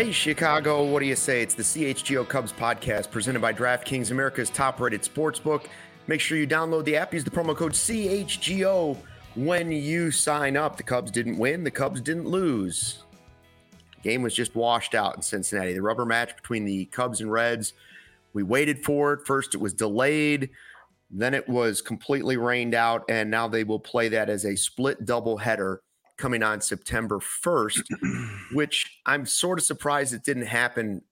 Hey, Chicago, what do you say? It's the CHGO Cubs podcast presented by DraftKings, America's top rated sportsbook. Make sure you download the app, use the promo code CHGO when you sign up. The Cubs didn't win, the Cubs didn't lose. Game was just washed out in Cincinnati. The rubber match between the Cubs and Reds. We waited for it. First, it was delayed. Then it was completely rained out. And now they will play that as a split doubleheader coming on September 1st, which I'm sort of surprised it didn't happen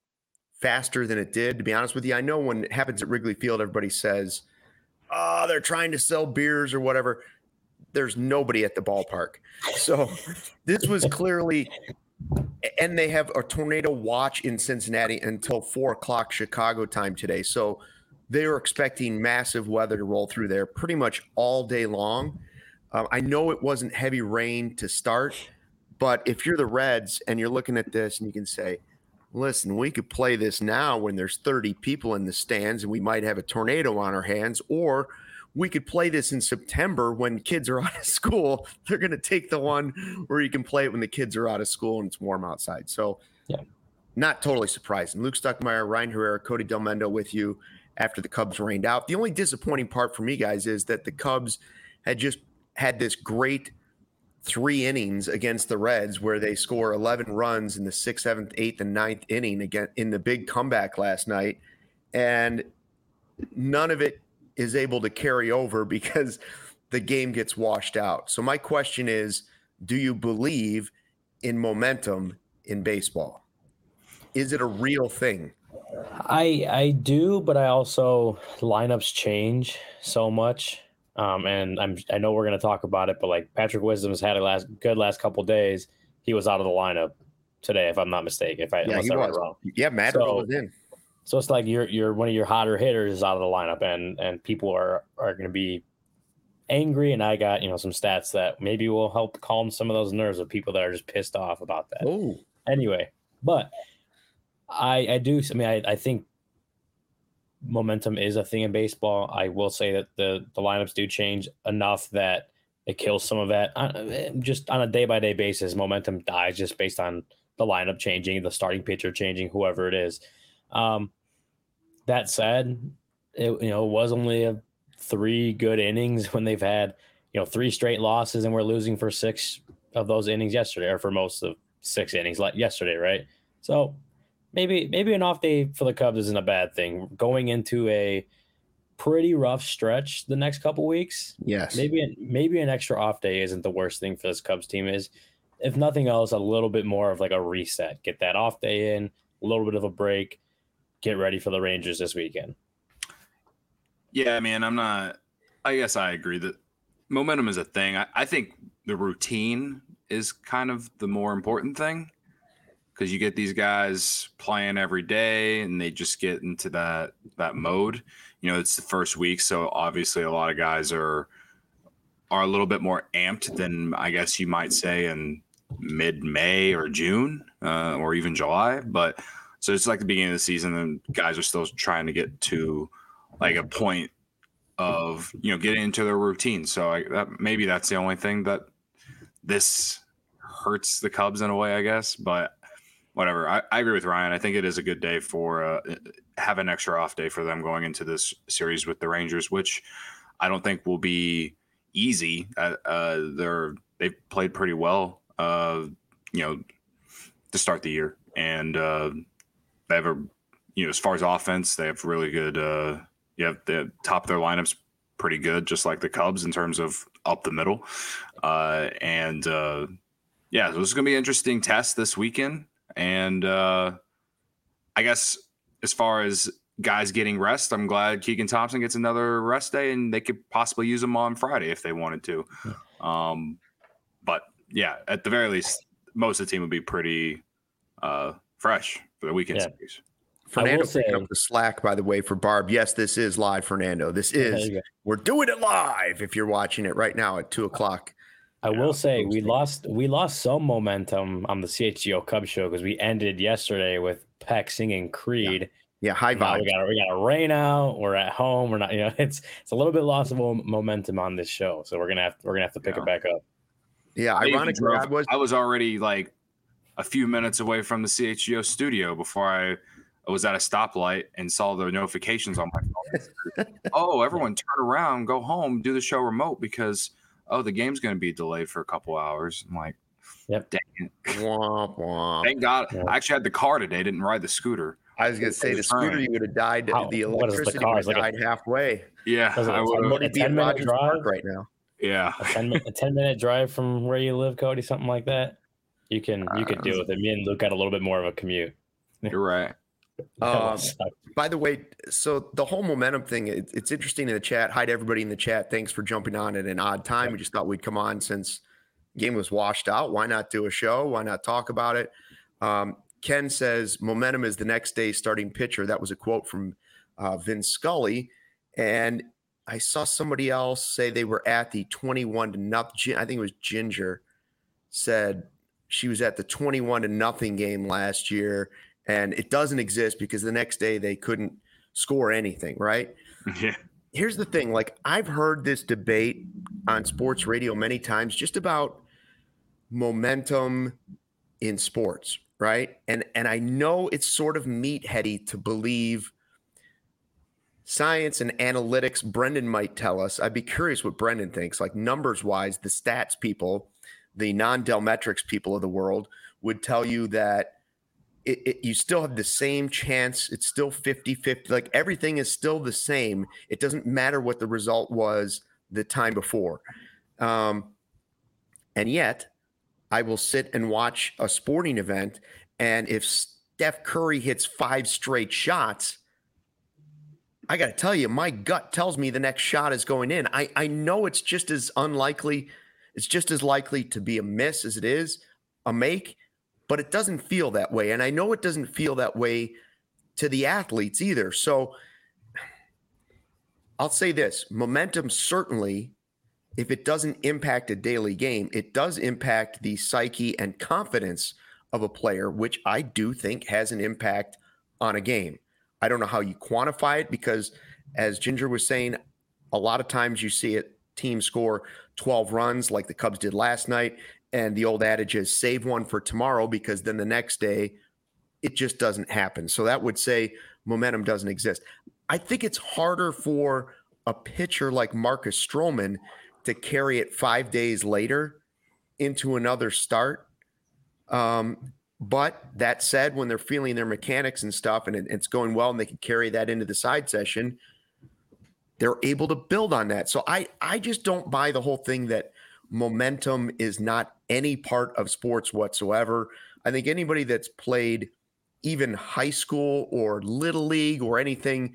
faster than it did, to be honest with you. I know when it happens at Wrigley Field, everybody says, oh, they're trying to sell beers or whatever. There's nobody at the ballpark. So this was clearly, and they have a tornado watch in Cincinnati until four o'clock Chicago time today. So they are expecting massive weather to roll through there pretty much all day long. Um, I know it wasn't heavy rain to start, but if you're the Reds and you're looking at this and you can say, listen, we could play this now when there's 30 people in the stands and we might have a tornado on our hands, or we could play this in September when kids are out of school. They're going to take the one where you can play it when the kids are out of school and it's warm outside. So, yeah, not totally surprising. Luke Stuckmeyer, Ryan Herrera, Cody Delmendo with you after the Cubs rained out. The only disappointing part for me, guys, is that the Cubs had just had this great three innings against the Reds where they score 11 runs in the sixth, seventh, eighth, and ninth inning again in the big comeback last night. And none of it is able to carry over because the game gets washed out. So, my question is do you believe in momentum in baseball? Is it a real thing? I I do, but I also lineups change so much um, and I'm I know we're going to talk about it, but like Patrick Wisdom's had a last good last couple days. He was out of the lineup today, if I'm not mistaken. If I yeah, he was. wrong. Yeah, Matt so, was in. So it's like you're you're one of your hotter hitters is out of the lineup, and and people are are going to be angry. And I got you know some stats that maybe will help calm some of those nerves of people that are just pissed off about that. Oh, anyway, but I I do. I mean, I I think momentum is a thing in baseball. I will say that the the lineups do change enough that it kills some of that. Uh, just on a day by day basis, momentum dies just based on the lineup changing, the starting pitcher changing, whoever it is. Um, that said, it you know it was only a three good innings when they've had you know three straight losses and we're losing for six of those innings yesterday or for most of six innings like yesterday, right? So maybe maybe an off day for the Cubs isn't a bad thing. Going into a pretty rough stretch the next couple weeks. Yes. Maybe maybe an extra off day isn't the worst thing for this Cubs team is if nothing else a little bit more of like a reset. Get that off day in, a little bit of a break, get ready for the Rangers this weekend. Yeah, I mean, I'm not I guess I agree that momentum is a thing. I, I think the routine is kind of the more important thing because you get these guys playing every day and they just get into that that mode. You know, it's the first week, so obviously a lot of guys are are a little bit more amped than I guess you might say in mid May or June uh, or even July. But so it's like the beginning of the season, and guys are still trying to get to like a point of you know getting into their routine. So I, that, maybe that's the only thing that this hurts the Cubs in a way, I guess. But whatever. I, I, agree with Ryan. I think it is a good day for uh, have an extra off day for them going into this series with the Rangers, which I don't think will be easy. Uh, uh, they're they've played pretty well, uh, you know, to start the year, and uh, they have a you know as far as offense, they have really good. Uh, yeah, the top of their lineups pretty good, just like the Cubs in terms of up the middle, and. yeah, so this is going to be an interesting test this weekend. And uh, I guess as far as guys getting rest, I'm glad Keegan Thompson gets another rest day, and they could possibly use him on Friday if they wanted to. Um, but yeah, at the very least, most of the team would be pretty uh, fresh for the weekend yeah. series. Fernando picking up the slack, by the way, for Barb. Yes, this is live, Fernando. This is we're doing it live. If you're watching it right now at two o'clock I will say we lost we lost some momentum on the CHGO Cub show because we ended yesterday with Peck singing Creed. Yeah, yeah high vibe. We got we got a rain out. We're at home. We're not. You know, it's it's a little bit loss of momentum on this show. So we're gonna have we're gonna have to pick yeah. it back up. Yeah, ironically, I was I was already like a few minutes away from the CHGO studio before I was at a stoplight and saw the notifications on my phone. oh, everyone turn around, go home, do the show remote because oh, the game's going to be delayed for a couple hours. I'm like, Yep. dang it. Womp womp. Thank God. Yeah. I actually had the car today, didn't ride the scooter. I was gonna say the scooter, you would have died. How- the what is the electricity car? would It's have like a- died halfway. Yeah. Was it I a would've- ten minute- be in 10 drive? Park right now. yeah. a 10, a 10 minute drive from where you live, Cody, something like that. You can you could Uh, deal with it. Me and Luke got a little bit more of a commute. You're right. Um. By the way, so the whole momentum thing, it, it's interesting in the chat. Hi to everybody in the chat. Thanks for jumping on at an odd time. We just thought we'd come on since game was washed out. Why not do a show? Why not talk about it? Um, Ken says momentum is the next day starting pitcher. That was a quote from uh, Vin Scully. And I saw somebody else say they were at the 21 to nothing. I think it was Ginger said she was at the 21 to nothing game last year and it doesn't exist because the next day they couldn't score anything, right? Yeah. Here's the thing like, I've heard this debate on sports radio many times just about momentum in sports, right? And and I know it's sort of meatheady to believe science and analytics. Brendan might tell us. I'd be curious what Brendan thinks. Like numbers wise, the stats people, the non-Delmetrics people of the world would tell you that it, it, you still have the same chance. It's still 50 50. Like everything is still the same. It doesn't matter what the result was the time before. Um, and yet, I will sit and watch a sporting event. And if Steph Curry hits five straight shots, I got to tell you, my gut tells me the next shot is going in. I, I know it's just as unlikely, it's just as likely to be a miss as it is a make, but it doesn't feel that way. And I know it doesn't feel that way to the athletes either. So I'll say this momentum certainly, if it doesn't impact a daily game, it does impact the psyche and confidence of a player, which I do think has an impact on a game. I don't know how you quantify it because, as Ginger was saying, a lot of times you see it team score 12 runs like the Cubs did last night. And the old adage is save one for tomorrow because then the next day it just doesn't happen. So that would say momentum doesn't exist. I think it's harder for a pitcher like Marcus Stroman to carry it five days later into another start. Um, but that said, when they're feeling their mechanics and stuff and it, it's going well and they can carry that into the side session, they're able to build on that. So I, I just don't buy the whole thing that momentum is not any part of sports whatsoever. I think anybody that's played even high school or little league or anything,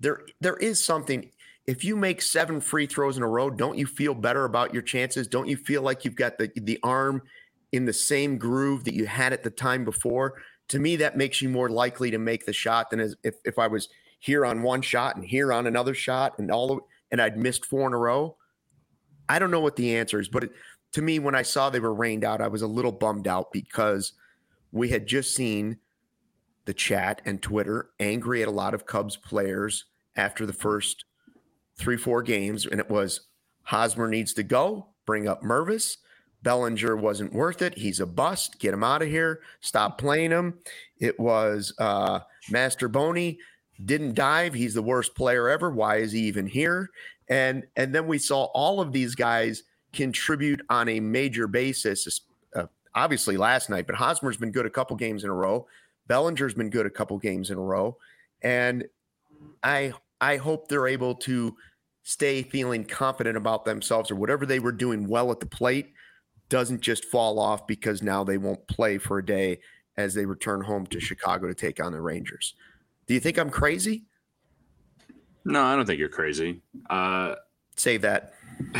there there is something. If you make seven free throws in a row, don't you feel better about your chances? Don't you feel like you've got the the arm in the same groove that you had at the time before? To me, that makes you more likely to make the shot than as if, if I was here on one shot and here on another shot and all and I'd missed four in a row. I don't know what the answer is, but it, to me, when I saw they were rained out, I was a little bummed out because we had just seen the chat and Twitter angry at a lot of Cubs players after the first three, four games. And it was Hosmer needs to go, bring up Mervis. Bellinger wasn't worth it. He's a bust. Get him out of here. Stop playing him. It was uh, Mastrobuoni didn't dive. He's the worst player ever. Why is he even here? And and then we saw all of these guys contribute on a major basis. Uh, obviously last night, but Hosmer's been good a couple games in a row. Bellinger's been good a couple games in a row, and I I hope they're able to stay feeling confident about themselves or whatever they were doing well at the plate doesn't just fall off because now they won't play for a day as they return home to Chicago to take on the Rangers. Do you think I'm crazy? No, I don't think you're crazy. Uh, Save that.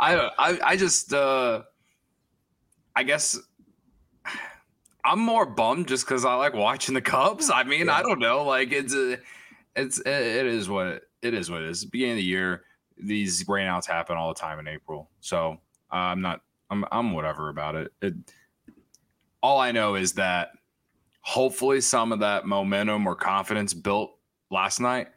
I, I, I just, uh, I guess I'm more bummed just because I like watching the Cubs. I mean, Yeah. I don't know. Like it's, a, it's, it is what it, it is. What it is. Beginning of the year, these rainouts happen all the time in April. So uh, I'm not, I'm, I'm whatever about it. it. All I know is that hopefully some of that momentum or confidence built last night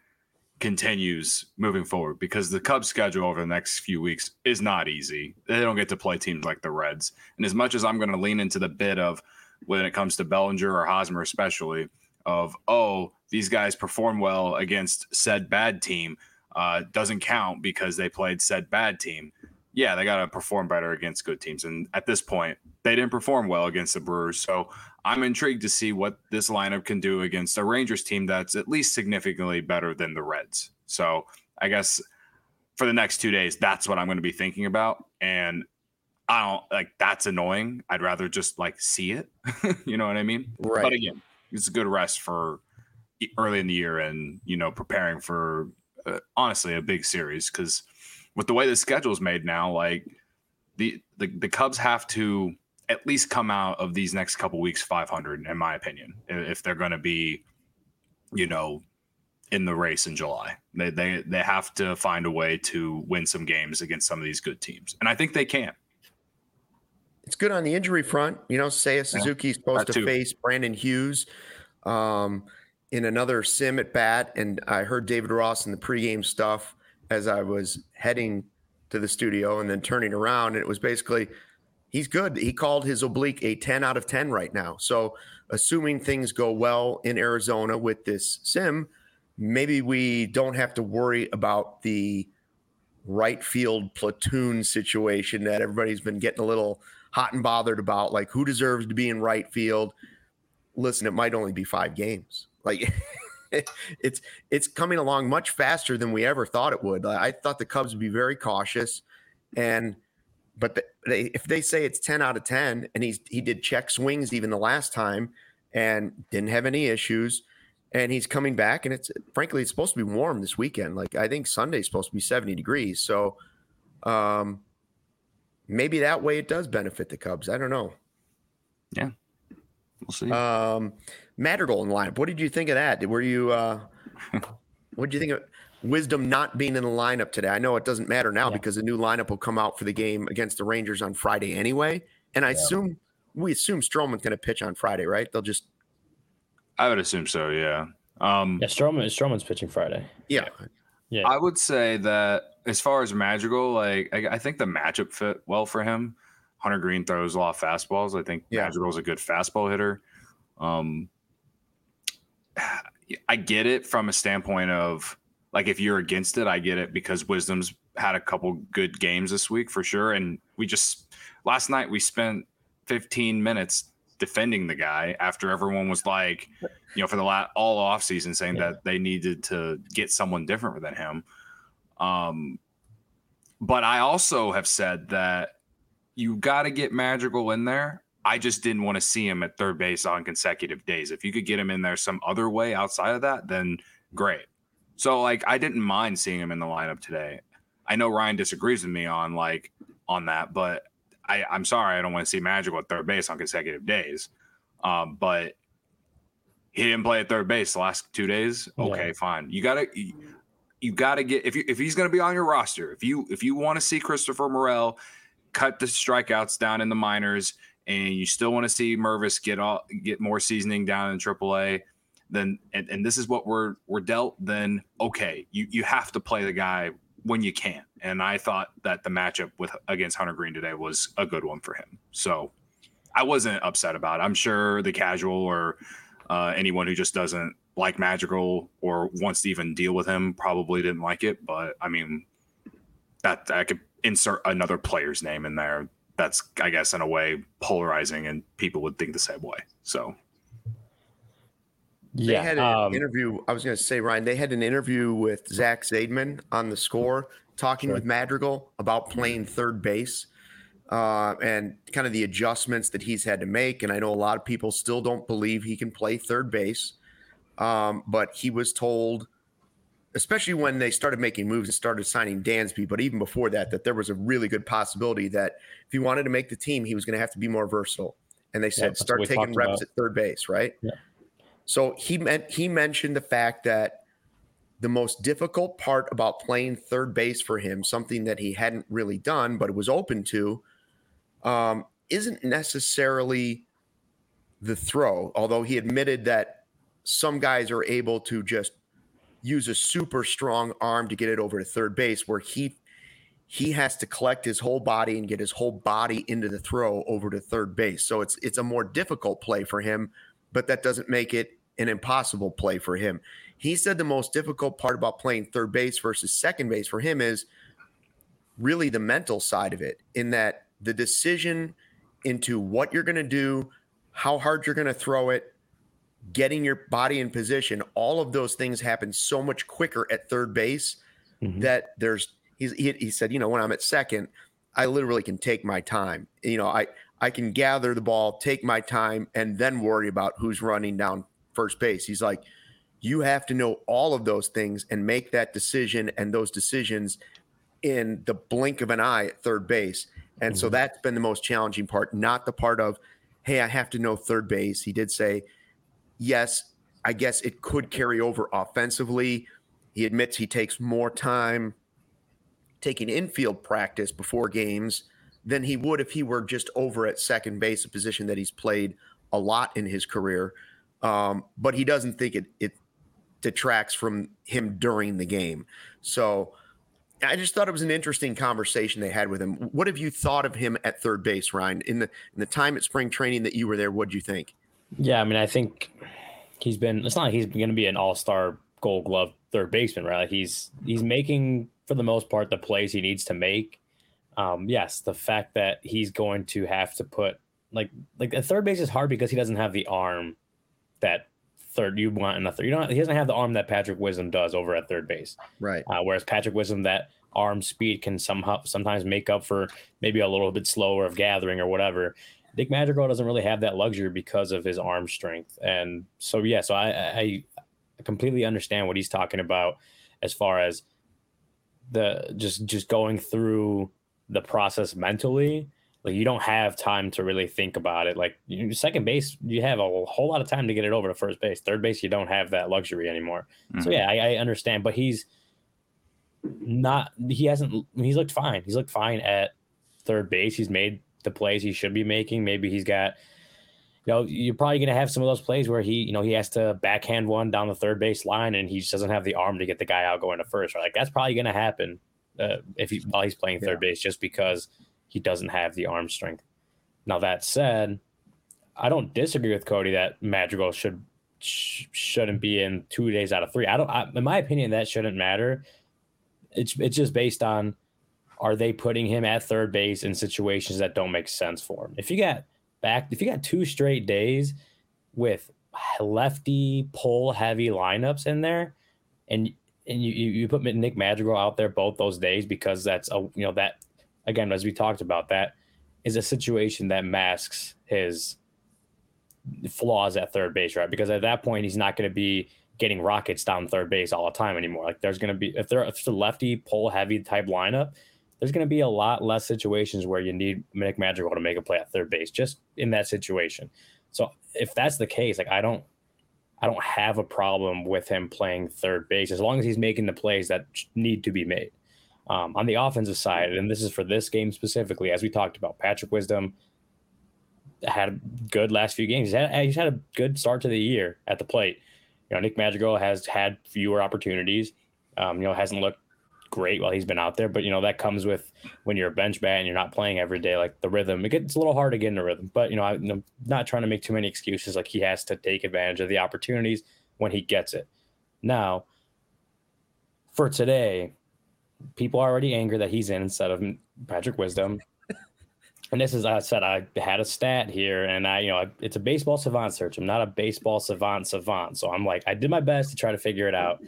continues moving forward because the Cubs schedule over the next few weeks is not easy. They don't get to play teams like the Reds. And as much as I'm going to lean into the bit of when it comes to Bellinger or Hosmer, especially, of, oh, these guys perform well against said bad team, uh, doesn't count because they played said bad team. Yeah, they got to perform better against good teams. And at this point, they didn't perform well against the Brewers. So I'm intrigued to see what this lineup can do against a Rangers team that's at least significantly better than the Reds. So I guess for the next two days, that's what I'm going to be thinking about. And I don't like that's annoying. I'd rather just like see it. you know what I mean? Right. But again, it's a good rest for early in the year and, you know, preparing for uh, honestly a big series because with the way the schedule is made now, like the, the, the Cubs have to at least come out of these next couple weeks 500 in my opinion if they're going to be you know in the race in July. They, they they have to find a way to win some games against some of these good teams and I think they can. It's good on the injury front. You know Seiya Suzuki is supposed to too. face Brandon Hughes um, in another sim at bat and I heard David Ross in the pregame stuff as I was heading to the studio and then turning around and it was basically he's good. He called his oblique a 10 out of 10 right now. So, assuming things go well in Arizona with this sim, maybe we don't have to worry about the right field platoon situation that everybody's been getting a little hot and bothered about. Like, who deserves to be in right field? Listen, it might only be five games. Like, it's it's coming along much faster than we ever thought it would. I thought the Cubs would be very cautious, and but the, they, if they say it's 10 out of 10 and he's he did check swings even the last time and didn't have any issues and he's coming back and it's frankly it's supposed to be warm this weekend. Like i think sunday's supposed to be 70 degrees. So um maybe that way it does benefit the cubs. I don't know. Yeah. We'll see. Um madrigal in lineup. What did you think of that? Were you uh what did you think of Wisdom not being in the lineup today. I know it doesn't matter now Yeah. because the new lineup will come out for the game against the Rangers on Friday anyway. And I Yeah. assume we assume Stroman's going to pitch on Friday, right? They'll just I would assume so yeah um Yeah, Stroman Stroman's pitching Friday. yeah. Yeah. I would say that as far as Madrigal, like I, I think the matchup fit well for him. Hunter Greene throws a lot of fastballs. I think Yeah. Madrigal's a good fastball hitter. Um, I get it from a standpoint of like if you're against it, I get it because Wisdom's had a couple good games this week for sure. And we just last night we spent 15 minutes defending the guy after everyone was like, you know, for the last all off season saying Yeah. that they needed to get someone different than him. Um, but I also have said that you got to get Madrigal in there. I just didn't want to see him at third base on consecutive days. If you could get him in there some other way outside of that, then great. So like I didn't mind seeing him in the lineup today. I know Ryan disagrees with me on like on that, but I, I'm sorry I don't want to see Madrigal at third base on consecutive days. Um, but he didn't play at third base the last two days. Yeah. Okay, fine. You gotta you, you gotta get if you if he's gonna be on your roster, if you if you want to see Christopher Morel cut the strikeouts down in the minors and you still want to see Mervis get all get more seasoning down in AAA, then and, and this is what we're we're dealt, then okay, you you have to play the guy when you can. And I thought that the matchup with against Hunter Greene today was a good one for him. So I wasn't upset about it. I'm sure the casual or uh, anyone who just doesn't like Magical or wants to even deal with him probably didn't like it. But I mean, that I could insert another player's name in there. That's I guess in a way polarizing, and people would think the same way. So They had an um, interview. I was going to say, Ryan, they had an interview with Zach Zaidman on the score, talking Sure. with Madrigal about playing third base uh, and kind of the adjustments that he's had to make. And I know a lot of people still don't believe he can play third base, um, but he was told, especially when they started making moves and started signing Dansby, but even before that, that there was a really good possibility that if he wanted to make the team, he was going to have to be more versatile. And they said, what start taking reps about. at third base, right? Yeah. So he meant he mentioned the fact that the most difficult part about playing third base for him, something that he hadn't really done but was open to, um, isn't necessarily the throw. Although he admitted that some guys are able to just use a super strong arm to get it over to third base where he he has to collect his whole body and get his whole body into the throw over to third base. So it's it's a more difficult play for him, but that doesn't make it an impossible play for him. He said the most difficult part about playing third base versus second base for him is really the mental side of it in that the decision into what you're going to do, how hard you're going to throw it, getting your body in position, all of those things happen so much quicker at third base mm-hmm. that there's he's, he, he said, you know, when I'm at second, I literally can take my time. You know, I I can gather the ball, take my time, and then worry about who's running down first base. He's like, you have to know all of those things and make that decision and those decisions in the blink of an eye at third base. And mm-hmm. so that's been the most challenging part, not the part of, hey, I have to know third base. He did say, yes, I guess it could carry over offensively. He admits he takes more time taking infield practice before games than he would if he were just over at second base, a position that he's played a lot in his career. Um, but he doesn't think it it detracts from him during the game. So I just thought it was an interesting conversation they had with him. What have you thought of him at third base, Ryan? In the in the time at spring training that you were there, what did you think? Yeah, I mean, I think he's been. It's not like he's going to be an all star Gold Glove third baseman, right? Like he's he's making for the most part the plays he needs to make. Um, yes, the fact that he's going to have to put like like a third base is hard because he doesn't have the arm that third you want in a third. You know, he doesn't have the arm that Patrick Wisdom does over at third base. Right. Uh, whereas Patrick Wisdom, that arm speed can somehow sometimes make up for maybe a little bit slower of gathering or whatever. Nick Madrigal doesn't really have that luxury because of his arm strength, and so yeah, so I, I completely understand what he's talking about as far as the just just going through the process mentally like you don't have time to really think about it. Like you, second base, you have a whole lot of time to get it over to first base. Third base, you don't have that luxury anymore. Mm-hmm. So yeah, I, I, understand, but he's not. He hasn't. He's looked fine. He's looked fine at third base. He's made the plays he should be making. Maybe he's got. You know, you're probably going to have some of those plays where he, you know, he has to backhand one down the third base line, and he just doesn't have the arm to get the guy out going to first. Right? Like that's probably going to happen uh, if he while he's playing third yeah. base, just because he doesn't have the arm strength. Now that said, I don't disagree with Cody that Madrigal should sh- shouldn't be in two days out of three. I don't. I, in my opinion, that shouldn't matter. It's it's just based on are they putting him at third base in situations that don't make sense for him. If you got back, if you got two straight days with lefty pull heavy lineups in there, and and you you put Nick Madrigal out there both those days because that's a you know that again, as we talked about, that is a situation that masks his flaws at third base, right? Because at that point, he's not going to be getting rockets down third base all the time anymore. Like there's going to be if there if it's a lefty pull heavy type lineup, there's going to be a lot less situations where you need Nick Madrigal to make a play at third base just in that situation. So if that's the case, like I don't I don't have a problem with him playing third base as long as he's making the plays that need to be made. Um, on the offensive side, and this is for this game specifically, as we talked about, Patrick Wisdom had a good last few games. He's had, he's had a good start to the year at the plate. You know, Nick Madrigal has had fewer opportunities. Um, you know, hasn't looked great while he's been out there, but you know that comes with when you're a bench bat and you're not playing every day. Like the rhythm, it gets a little hard to get in the rhythm. But you know, I, am not trying to make too many excuses. Like he has to take advantage of the opportunities when he gets it. Now, for today, people are already angry that he's in instead of Patrick Wisdom. and this is, I said, I had a stat here, and I, you know, it's a baseball savant search. I'm not a baseball savant savant, so I'm like, I did my best to try to figure it out.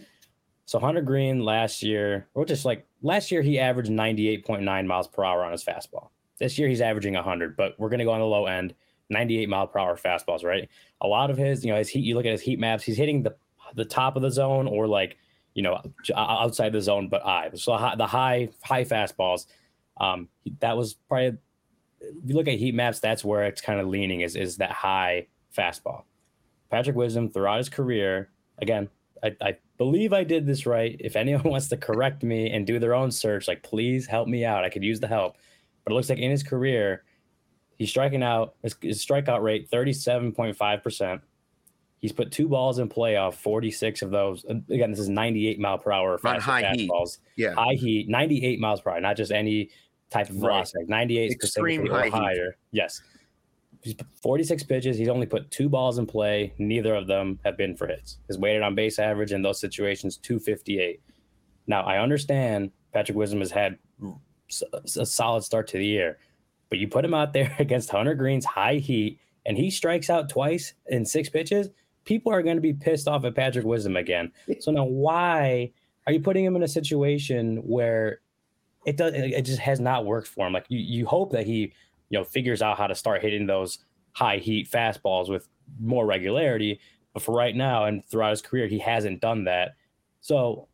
So Hunter Greene last year, or just like last year, he averaged 98.9 miles per hour on his fastball. This year, he's averaging 100, but we're going to go on the low end, 98 mile per hour fastballs, right? A lot of his, you know, his heat. You look at his heat maps, he's hitting the the top of the zone or like you know, outside the zone, but I. So the high high fastballs, um, that was probably. If you look at heat maps, that's where it's kind of leaning is is that high fastball. Patrick Wisdom throughout his career, again, I, I believe I did this right. If anyone wants to correct me and do their own search, like please help me out. I could use the help. But it looks like in his career, he's striking out his, his strikeout rate 37.5%, He's put two balls in play off 46 of those. Again, this is 98 mile per hour on high heat. Balls. Yeah, high heat, 98 miles per hour, not just any type of velocity. Right. 98 extreme high higher. Heat. Yes. He's 46 pitches. He's only put two balls in play. Neither of them have been for hits. His weighted on base average in those situations 258. Now I understand Patrick Wisdom has had a solid start to the year, but you put him out there against Hunter Greene's high heat, and he strikes out twice in six pitches. People are going to be pissed off at Patrick Wisdom again. So now, why are you putting him in a situation where it does? It just has not worked for him. Like you, you hope that he, you know, figures out how to start hitting those high heat fastballs with more regularity. But for right now and throughout his career, he hasn't done that. So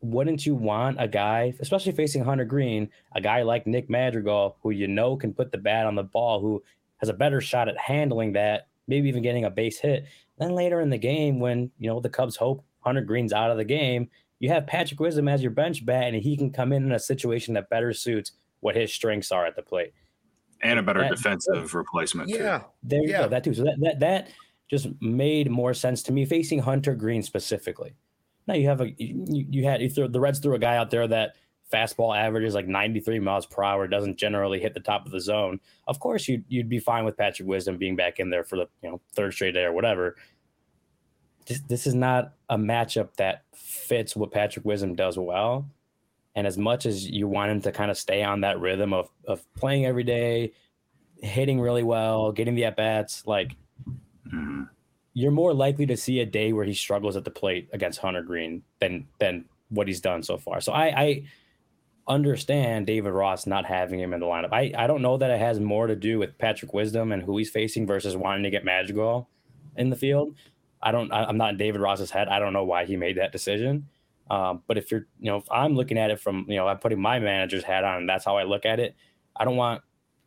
wouldn't you want a guy, especially facing Hunter Greene, a guy like Nick Madrigal, who you know can put the bat on the ball, who has a better shot at handling that, maybe even getting a base hit. Then later in the game, when you know the Cubs hope Hunter Greene's out of the game, you have Patrick Wisdom as your bench bat, and he can come in in a situation that better suits what his strengths are at the plate. And a better that, defensive replacement. Yeah, too. there you yeah. go. That too. So that, that that just made more sense to me facing Hunter Greene specifically. Now you have a you, you had you threw, the Reds threw a guy out there that fastball averages like 93 miles per hour, doesn't generally hit the top of the zone. Of course, you'd you'd be fine with Patrick Wisdom being back in there for the you know third straight day or whatever. This this is not a matchup that fits what Patrick Wisdom does well. And as much as you want him to kind of stay on that rhythm of of playing every day, hitting really well, getting the at bats, like. Mm-hmm you're more likely to see a day where he struggles at the plate against Hunter Greene than than what he's done so far. So I, I understand David Ross not having him in the lineup. I, I don't know that it has more to do with Patrick Wisdom and who he's facing versus wanting to get Madrigal in the field. I don't. I, am not in David Ross's head. I don't know why he made that decision. Um, but if you're, you know, if I'm looking at it from, you know, I'm putting my manager's hat on, and that's how I look at it. I don't want.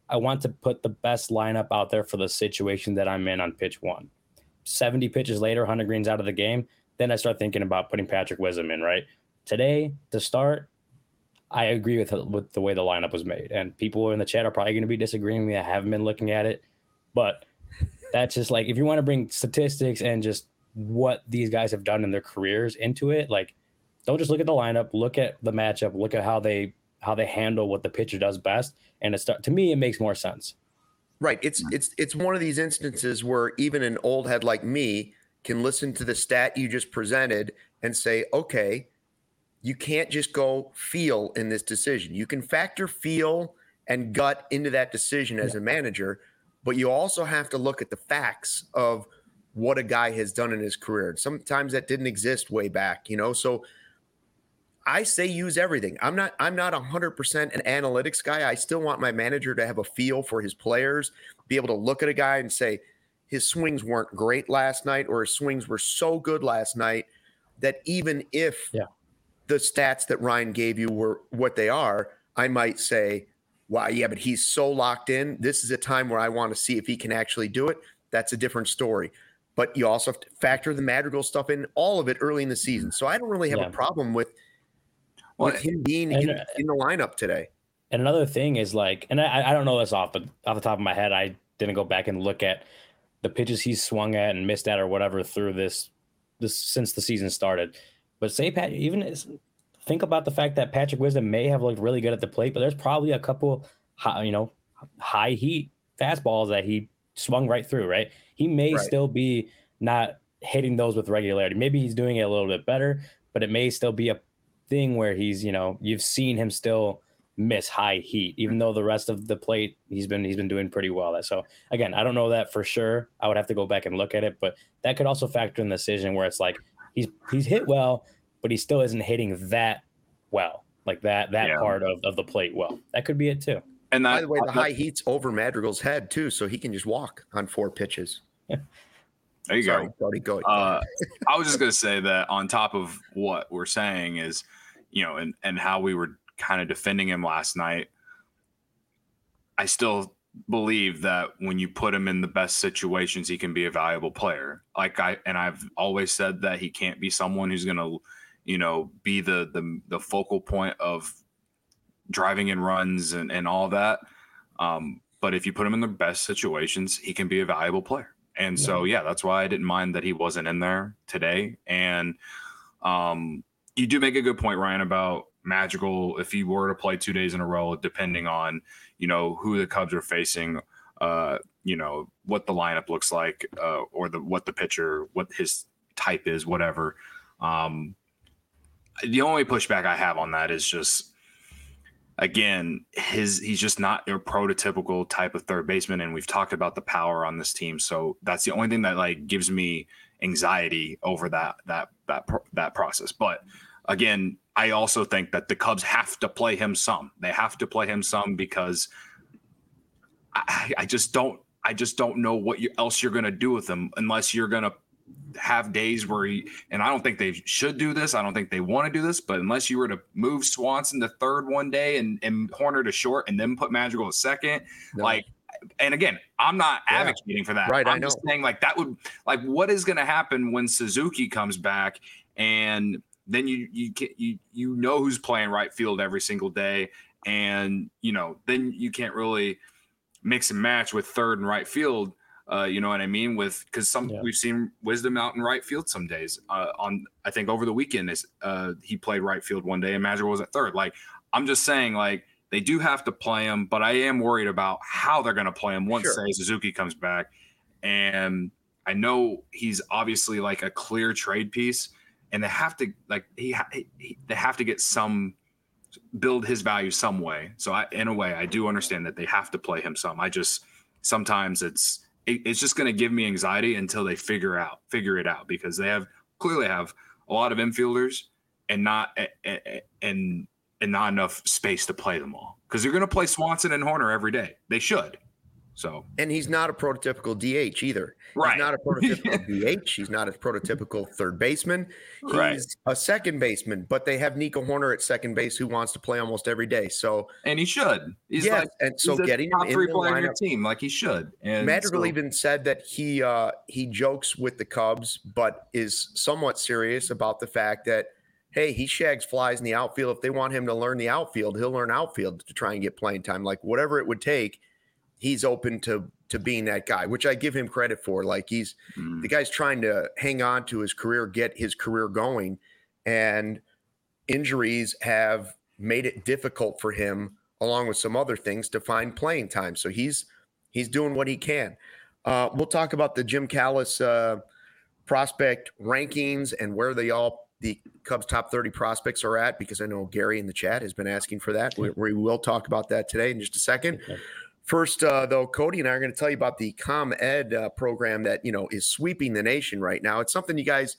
I want to put the best lineup out there for the situation that I'm in on pitch one. 70 pitches later, Hunter Greene's out of the game, then I start thinking about putting Patrick Wisdom in, right? Today, to start, I agree with with the way the lineup was made. And people in the chat are probably going to be disagreeing with me. I haven't been looking at it. But that's just like if you want to bring statistics and just what these guys have done in their careers into it, like don't just look at the lineup, look at the matchup, look at how they how they handle what the pitcher does best. And it's to me, it makes more sense. Right. It's it's it's one of these instances where even an old head like me can listen to the stat you just presented and say, okay, you can't just go feel in this decision. You can factor feel and gut into that decision as a manager, but you also have to look at the facts of what a guy has done in his career. Sometimes that didn't exist way back, you know. So I say use everything. I'm not I'm not 100% an analytics guy. I still want my manager to have a feel for his players, be able to look at a guy and say his swings weren't great last night or his swings were so good last night that even if yeah. the stats that Ryan gave you were what they are, I might say, "Wow, yeah, but he's so locked in. This is a time where I want to see if he can actually do it." That's a different story. But you also have to factor the Madrigal stuff in, all of it early in the season. So I don't really have yeah. a problem with – him being in, in, the lineup today. And another thing is like, and I, I don't know this off, but off the top of my head, I didn't go back and look at the pitches he swung at and missed at or whatever through this this since the season started. But say Pat, even think about the fact that Patrick Wisdom may have looked really good at the plate, but there's probably a couple, high, you know, high heat fastballs that he swung right through. Right, he may right. still be not hitting those with regularity. Maybe he's doing it a little bit better, but it may still be a thing where he's, you know, you've seen him still miss high heat, even though the rest of the plate he's been he's been doing pretty well. So again, I don't know that for sure. I would have to go back and look at it, but that could also factor in the decision where it's like he's he's hit well, but he still isn't hitting that well, like that that yeah. part of, of the plate well. That could be it too. And that, by the way, the high heat's over Madrigal's head too, so he can just walk on four pitches. There you Sorry, go. go. Uh, I was just going to say that on top of what we're saying is – you know, and and how we were kind of defending him last night, I still believe that when you put him in the best situations, he can be a valuable player. Like I and I've always said that he can't be someone who's going to, you know, be the the the focal point of driving in runs and and all that. Um, but if you put him in the best situations, he can be a valuable player. And so, yeah, that's why I didn't mind that he wasn't in there today. And um, you do make a good point, Ryan, about magical If he were to play two days in a row, depending on you know who the Cubs are facing, uh, you know what the lineup looks like, uh, or the what the pitcher, what his type is, whatever. Um, the only pushback I have on that is just again his he's just not a prototypical type of third baseman and we've talked about the power on this team so that's the only thing that like gives me anxiety over that that that that process but again i also think that the cubs have to play him some they have to play him some because i, I just don't i just don't know what you, else you're going to do with him unless you're going to have days where he and I don't think they should do this. I don't think they want to do this, but unless you were to move Swanson to third one day and, and Hoerner to short and then put Madrigal to second, no. like and again, I'm not yeah. advocating for that. Right. I'm I know. just saying like that would like what is gonna happen when Suzuki comes back and then you you you you know who's playing right field every single day and you know then you can't really mix and match with third and right field uh, you know what I mean? With because some yeah. we've seen wisdom out in right field some days. Uh, on I think over the weekend is uh, he played right field one day and Magic was at third. Like I'm just saying, like they do have to play him, but I am worried about how they're going to play him once sure. say Suzuki comes back. And I know he's obviously like a clear trade piece, and they have to like he, he they have to get some build his value some way. So I, in a way, I do understand that they have to play him some. I just sometimes it's it, it's just going to give me anxiety until they figure out figure it out because they have clearly have a lot of infielders and not and and not enough space to play them all because they're going to play Swanson and Horner every day. They should. So and he's not a prototypical DH either. Right. He's not a prototypical DH. He's not a prototypical third baseman. He's right. a second baseman, but they have Nico Hoerner at second base who wants to play almost every day. So and he should. He's yes, like and so getting top him three in player lineup, your team like he should. And Madrigal so, even said that he uh, he jokes with the Cubs, but is somewhat serious about the fact that hey, he shags flies in the outfield. If they want him to learn the outfield, he'll learn outfield to try and get playing time. Like whatever it would take, he's open to to being that guy, which I give him credit for. Like he's mm. the guy's trying to hang on to his career, get his career going, and injuries have made it difficult for him, along with some other things, to find playing time. So he's he's doing what he can. Uh, we'll talk about the Jim Callis uh, prospect rankings and where they all the Cubs top 30 prospects are at because I know Gary in the chat has been asking for that. We, we will talk about that today in just a second. First, uh, though, Cody and I are going to tell you about the ComEd uh, program that you know is sweeping the nation right now. It's something you guys,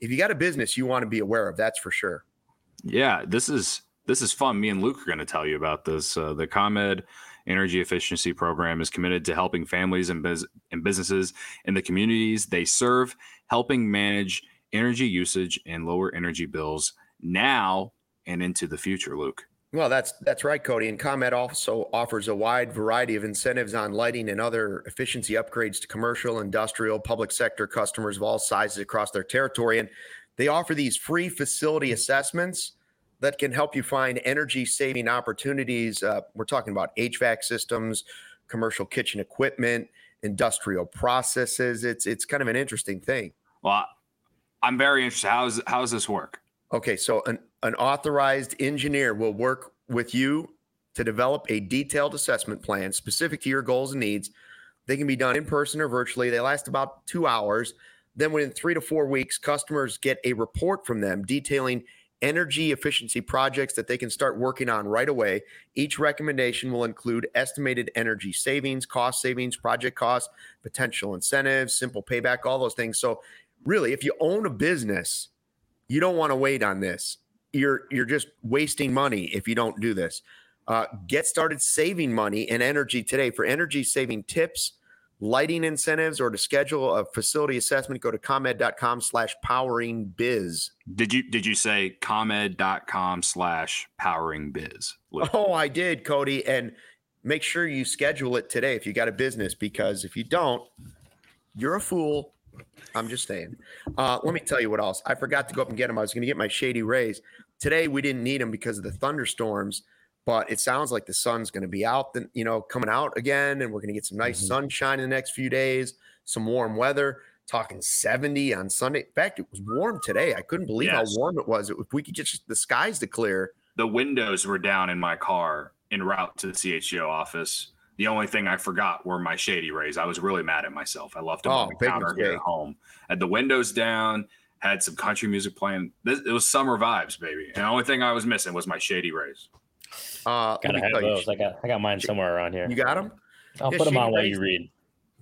if you got a business, you want to be aware of. That's for sure. Yeah, this is this is fun. Me and Luke are going to tell you about this. Uh, the ComEd Energy Efficiency Program is committed to helping families and, biz- and businesses in the communities they serve, helping manage energy usage and lower energy bills now and into the future. Luke. Well, that's that's right, Cody. And ComEd also offers a wide variety of incentives on lighting and other efficiency upgrades to commercial, industrial, public sector customers of all sizes across their territory. And they offer these free facility assessments that can help you find energy saving opportunities. Uh, we're talking about HVAC systems, commercial kitchen equipment, industrial processes. It's it's kind of an interesting thing. Well, I'm very interested. How's how does this work? Okay, so an, an authorized engineer will work with you to develop a detailed assessment plan specific to your goals and needs. They can be done in person or virtually. They last about two hours. Then, within three to four weeks, customers get a report from them detailing energy efficiency projects that they can start working on right away. Each recommendation will include estimated energy savings, cost savings, project costs, potential incentives, simple payback, all those things. So, really, if you own a business, you don't want to wait on this. You're you're just wasting money if you don't do this. Uh, get started saving money and energy today. For energy saving tips, lighting incentives, or to schedule a facility assessment, go to comed.com slash powering biz. Did you did you say comed.com slash powering biz? Oh, I did, Cody. And make sure you schedule it today if you got a business, because if you don't, you're a fool I'm just saying. Uh, let me tell you what else. I forgot to go up and get them. I was going to get my Shady Rays. Today we didn't need them because of the thunderstorms, but it sounds like the sun's going to be out, you know, coming out again, and we're going to get some nice mm-hmm. sunshine in the next few days. some warm weather. Talking 70 on Sunday. In fact, it was warm today. I couldn't believe Yes. how warm it was. If we could just the skies to clear. The windows were down in my car en route to the CHGO office. The only thing I forgot were my shady rays. I was really mad at myself. I left them Oh, on the counter here at home. Had the windows down, had some country music playing. This, it was summer vibes, baby. And the only thing I was missing was my shady rays. Uh, Gotta have tell you, those. I got I got mine somewhere around here. you got them. I'll Yeah, put them Shady on while you read.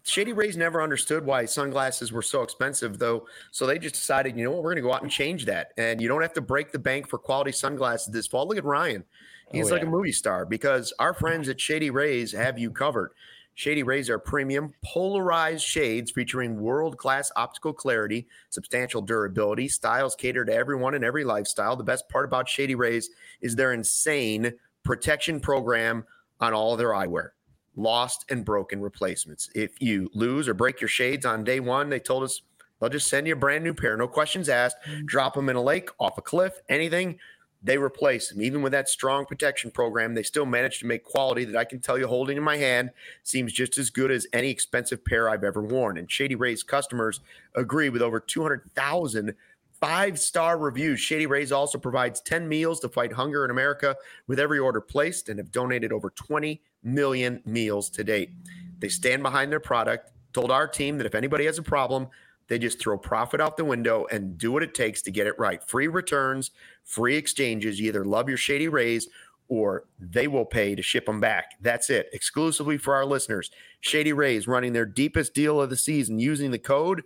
Shady Rays never understood why sunglasses were so expensive, though. So they just decided, you know what, we're going to go out and change that. And you don't have to break the bank for quality sunglasses this fall. Look at Ryan. Oh, He's Oh, like a movie star because our friends at Shady Rays have you covered. Shady Rays are premium polarized shades featuring world class optical clarity, substantial durability, styles cater to everyone and every lifestyle. The best part about Shady Rays is their insane protection program on all their eyewear lost and broken replacements. If you lose or break your shades on day one, they told us they'll just send you a brand new pair, no questions asked. Mm-hmm. Drop them in a lake, off a cliff, anything. They replace them. Even with that strong protection program, they still manage to make quality that I can tell you holding in my hand seems just as good as any expensive pair I've ever worn. And Shady Rays customers agree with over 200,000 five star reviews. Shady Rays also provides 10 meals to fight hunger in America with every order placed and have donated over 20 million meals to date. They stand behind their product, told our team that if anybody has a problem, they just throw profit out the window and do what it takes to get it right. Free returns, free exchanges. You either love your Shady Rays or they will pay to ship them back. That's it. Exclusively for our listeners. Shady Rays running their deepest deal of the season using the code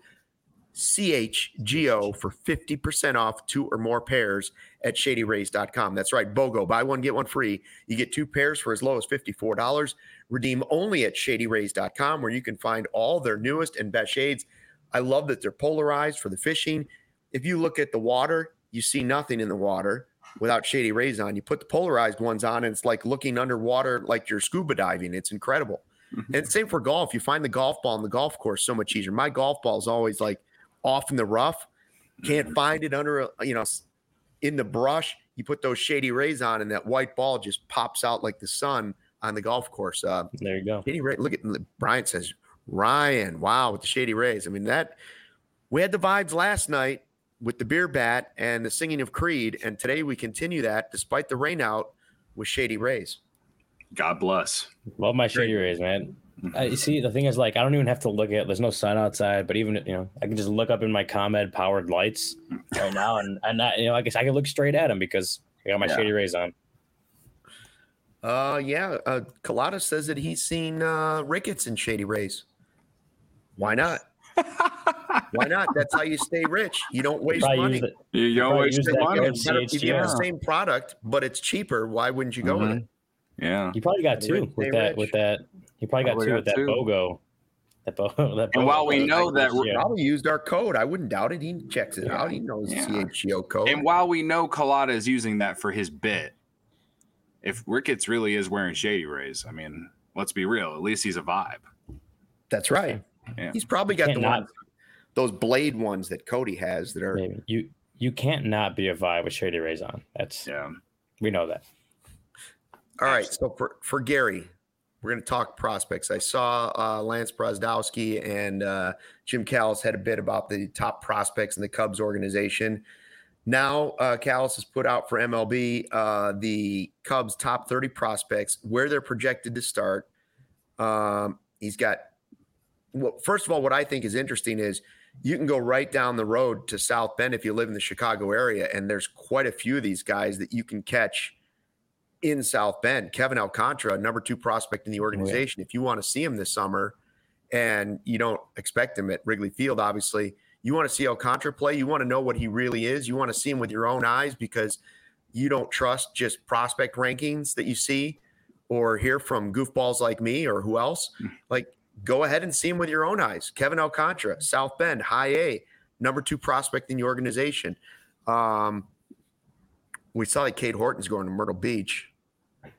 CHGO for 50% off two or more pairs at shadyrays.com. That's right, BOGO. Buy one, get one free. You get two pairs for as low as $54. Redeem only at shadyrays.com where you can find all their newest and best shades. I love that they're polarized for the fishing. If you look at the water, you see nothing in the water without shady rays on. You put the polarized ones on, and it's like looking underwater like you're scuba diving. It's incredible. Mm-hmm. And same for golf. You find the golf ball on the golf course so much easier. My golf ball is always like off in the rough. Can't mm-hmm. find it under, a, you know, in the brush. You put those shady rays on, and that white ball just pops out like the sun on the golf course. Uh, There you go. Shady Ray, look at Brian says Ryan. Wow, with the Shady Rays. I mean that we had the vibes last night with the beer bat and the singing of Creed, and today we continue that despite the rain out with Shady Rays. God bless. Love my shady rays, man. I, see, the thing is, like, I don't even have to look at. There's no sun outside, but even you know, I can just look up in my ComEd powered lights right now, and and I, you know, I guess I can look straight at them because I got my Yeah. shady rays on. Uh, yeah. Uh, Colada says that he's seen uh, Ricketts in Shady Rays. Why not? Why not? That's how you stay rich. You don't waste Probably money. use it. You, you Probably always use money. If you have the same product, but it's cheaper, why wouldn't you go with it? Yeah. You probably got two with that. rich. With that, you probably got Probably two got with that two. BOGO. That, BOGO. that And BOGO while we code. know that- Yeah. Probably used our code. I wouldn't doubt it. He checks it Yeah. out. He knows Yeah. the CHGO code. And while we know Colada is using that for his bit, if Ricketts really is wearing shady rays, I mean, let's be real. At least he's a vibe. That's right. Yeah. He's probably got the not- ones, those blade ones that Cody has that are. Maybe. You you can't not be a vibe with shady rays on. That's Yeah. we know that. All right. So for for Gary, we're going to talk prospects. I saw uh, Lance Brozdowski and uh, Jim Callis had a bit about the top prospects in the Cubs organization. Now, uh, Callis has put out for MLB uh, the Cubs top 30 prospects, where they're projected to start. Um, he's got, well, first of all, what I think is interesting is you can go right down the road to South Bend if you live in the Chicago area, and there's quite a few of these guys that you can catch in South Bend. Kevin Alcantara, number two prospect in the organization. If you want to see him this summer and you don't expect him at Wrigley Field, obviously, you want to see Alcantara play. You want to know what he really is. You want to see him with your own eyes because you don't trust just prospect rankings that you see or hear from goofballs like me or who else. Like, go ahead and see him with your own eyes. Kevin Alcantara, South Bend, high A, number two prospect in the organization. Um, we saw that Cade Horton's going to Myrtle Beach.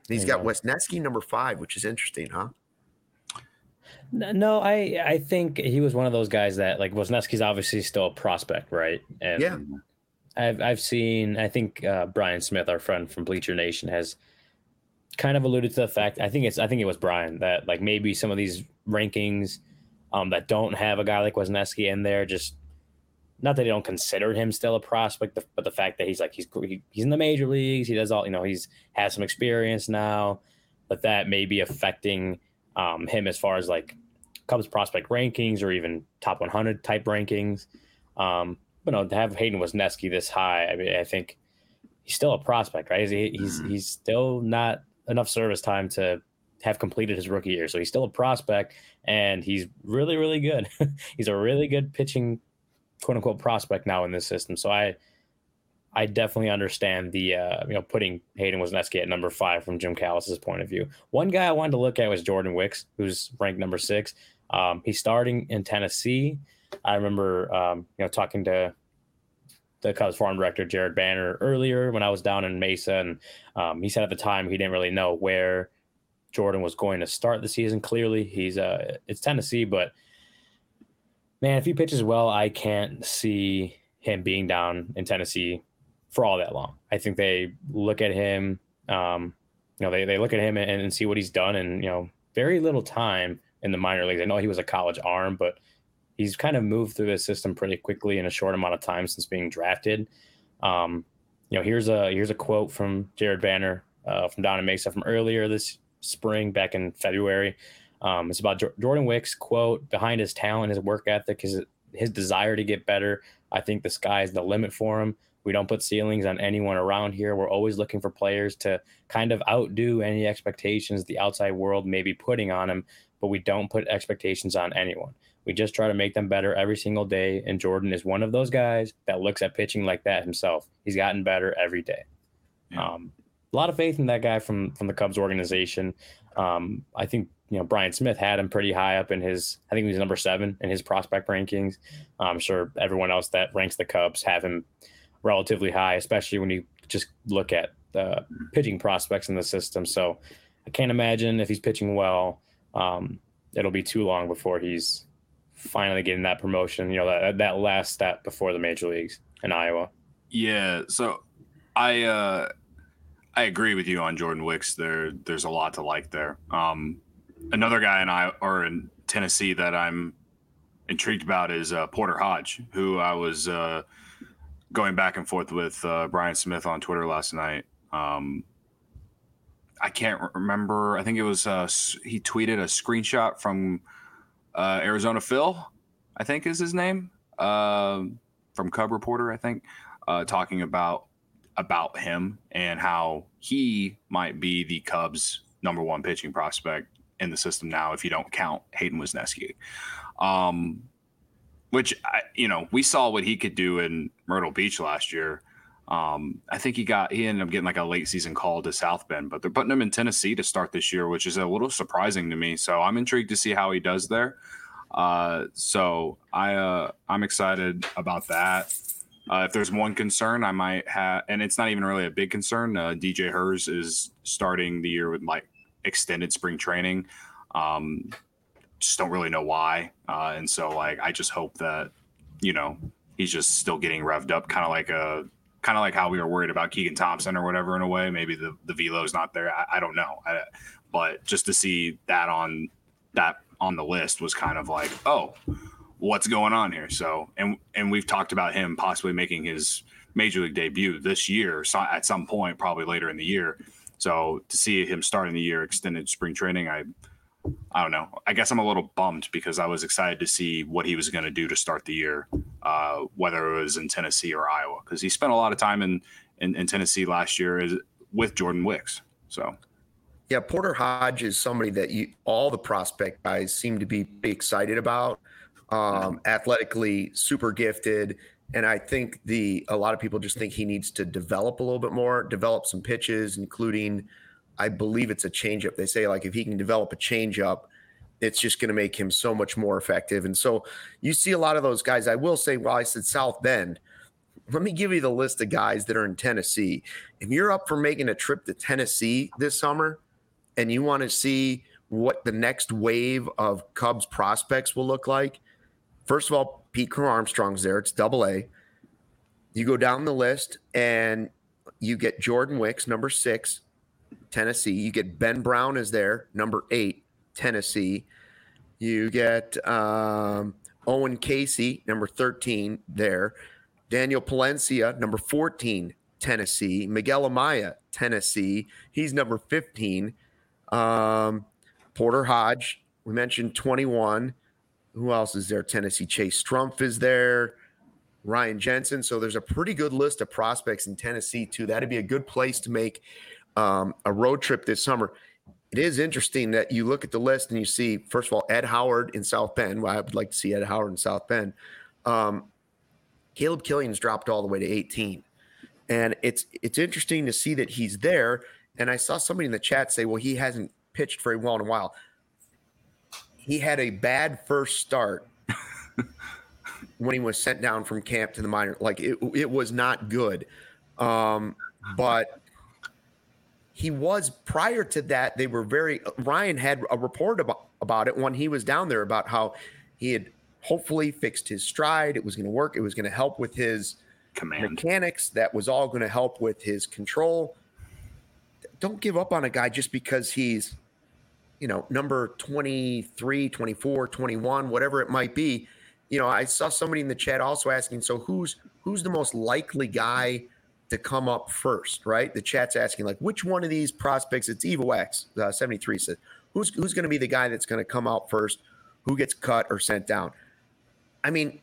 He's got Wesneski number five, which is interesting, huh? No, I I think he was one of those guys that like Wesneski's obviously still a prospect, right? And Yeah. I've I've seen I think uh, Brian Smith, our friend from Bleacher Nation, has kind of alluded to the fact. I think it's I think it was Brian that like maybe some of these rankings um, that don't have a guy like Wesneski in there. Just not that they don't consider him still a prospect, but the fact that he's like he's he's in the major leagues, he does all you know, he's has some experience now, but that may be affecting um, him as far as like Cubs prospect rankings or even top 100 type rankings. Um, but no, to have Hayden Wesneski this high, I mean, I think he's still a prospect, right? He's he's, mm-hmm. he's still not enough service time to have completed his rookie year, so he's still a prospect, and he's really really good. he's a really good pitching quote unquote prospect now in this system. So I I definitely understand the uh, you know putting Hayden Wesneski at number five from Jim Callis's point of view. One guy I wanted to look at was Jordan Wicks, who's ranked number six. Um, he's starting in Tennessee. I remember, um, you know, talking to the Cubs farm director Jared Banner earlier when I was down in Mesa, and um, he said at the time he didn't really know where Jordan was going to start the season. Clearly, he's uh, it's Tennessee, but man, if he pitches well, I can't see him being down in Tennessee for all that long. I think they look at him, um, you know, they, they look at him and, and see what he's done, and you know, very little time in the minor leagues. I know he was a college arm, but he's kind of moved through the system pretty quickly in a short amount of time since being drafted. Um, you know, here's a here's a quote from Jared Banner uh, from Down in Mesa from earlier this spring, back in February. Um, it's about Jordan Wicks quote behind his talent, his work ethic, his his desire to get better. I think the sky is the limit for him. We don't put ceilings on anyone around here. We're always looking for players to kind of outdo any expectations the outside world may be putting on him but we don't put expectations on anyone. We just try to make them better every single day. And Jordan is one of those guys that looks at pitching like that himself. He's gotten better every day. Yeah. Um, a lot of faith in that guy from from the Cubs organization. Um, I think you know Brian Smith had him pretty high up in his. I think he was number seven in his prospect rankings. I'm sure everyone else that ranks the Cubs have him relatively high, especially when you just look at the pitching prospects in the system. So I can't imagine if he's pitching well um, it'll be too long before he's finally getting that promotion. You know that that last step before the major leagues in Iowa. Yeah, so I uh, I agree with you on Jordan Wicks. There there's a lot to like there. Um, another guy and I are in Tennessee that I'm intrigued about is uh, Porter Hodge, who I was uh, going back and forth with uh, Brian Smith on Twitter last night. Um, I can't remember. I think it was uh, he tweeted a screenshot from uh, Arizona Phil, I think is his name, uh, from Cub Reporter, I think, talking about about him and how he might be the Cubs' number one pitching prospect in the system now, if you don't count Hayden Wesneski. Um, which I, you know, we saw what he could do in Myrtle Beach last year. Um, I think he got he ended up getting like a late season call to South Bend, but they're putting him in Tennessee to start this year, which is a little surprising to me. So I'm intrigued to see how he does there. Uh, so I uh, I'm excited about that. Uh, if there's one concern, I might have, and it's not even really a big concern. Uh, DJ Herz is starting the year with like extended spring training. Um, just don't really know why, uh, and so like I just hope that you know he's just still getting revved up, kind of like a kind of like how we were worried about Keegan Thompson or whatever in a way. Maybe the the velo's not there. I, I don't know. I, but just to see that on that on the list was kind of like, oh, what's going on here? So and and we've talked about him possibly making his major league debut this year so at some point, probably later in the year. So to see him starting the year extended spring training, I I don't know. I guess I'm a little bummed because I was excited to see what he was going to do to start the year, uh, whether it was in Tennessee or Iowa, because he spent a lot of time in, in, in Tennessee last year with Jordan Wicks. So, yeah, Porter Hodge is somebody that you all the prospect guys seem to be excited about. Um, athletically, super gifted, and I think the a lot of people just think he needs to develop a little bit more, develop some pitches, including I believe it's a changeup. They say like if he can develop a changeup, it's just going to make him so much more effective. And so you see a lot of those guys. I will say, while I said South Bend, let me give you the list of guys that are in Tennessee. If you're up for making a trip to Tennessee this summer and you want to see what the next wave of Cubs prospects will look like, first of all, Pete Crow Armstrong's there. It's double A. You go down the list and you get Jordan Wicks, number six, Tennessee. You get Ben Brown is there, number eight, Tennessee. You get um, Owen Caissie, number 13, there. Daniel Palencia, number 14, Tennessee. Miguel Amaya, Tennessee. He's number 15. Um, Porter Hodge, we mentioned 21. Who else is there? Tennessee. Chase Strumpf is there. Ryan Jensen. So there's a pretty good list of prospects in Tennessee, too. That'd be a good place to make um, a road trip this summer. It is interesting that you look at the list and you see, first of all, Ed Howard in South Bend. Well, I would like to see Ed Howard in South Bend. Um, Caleb Killian's dropped all the way to 18. And it's it's interesting to see that he's there. And I saw somebody in the chat say, well, he hasn't pitched very well in a while. He had a bad first start when he was sent down from camp to the minor. Like it, it was not good. Um, but he was prior to that. They were very. Ryan had a report about about it when he was down there about how he had hopefully fixed his stride. It was going to work. It was going to help with his Command. mechanics. That was all going to help with his control. Don't give up on a guy just because he's, you know, number 23, 24, 21, whatever it might be. You know, I saw somebody in the chat also asking, so who's who's the most likely guy to come up first, right? The chat's asking, like, which one of these prospects? It's Evo X, uh, 73 says, who's who's going to be the guy that's going to come out first? Who gets cut or sent down? I mean,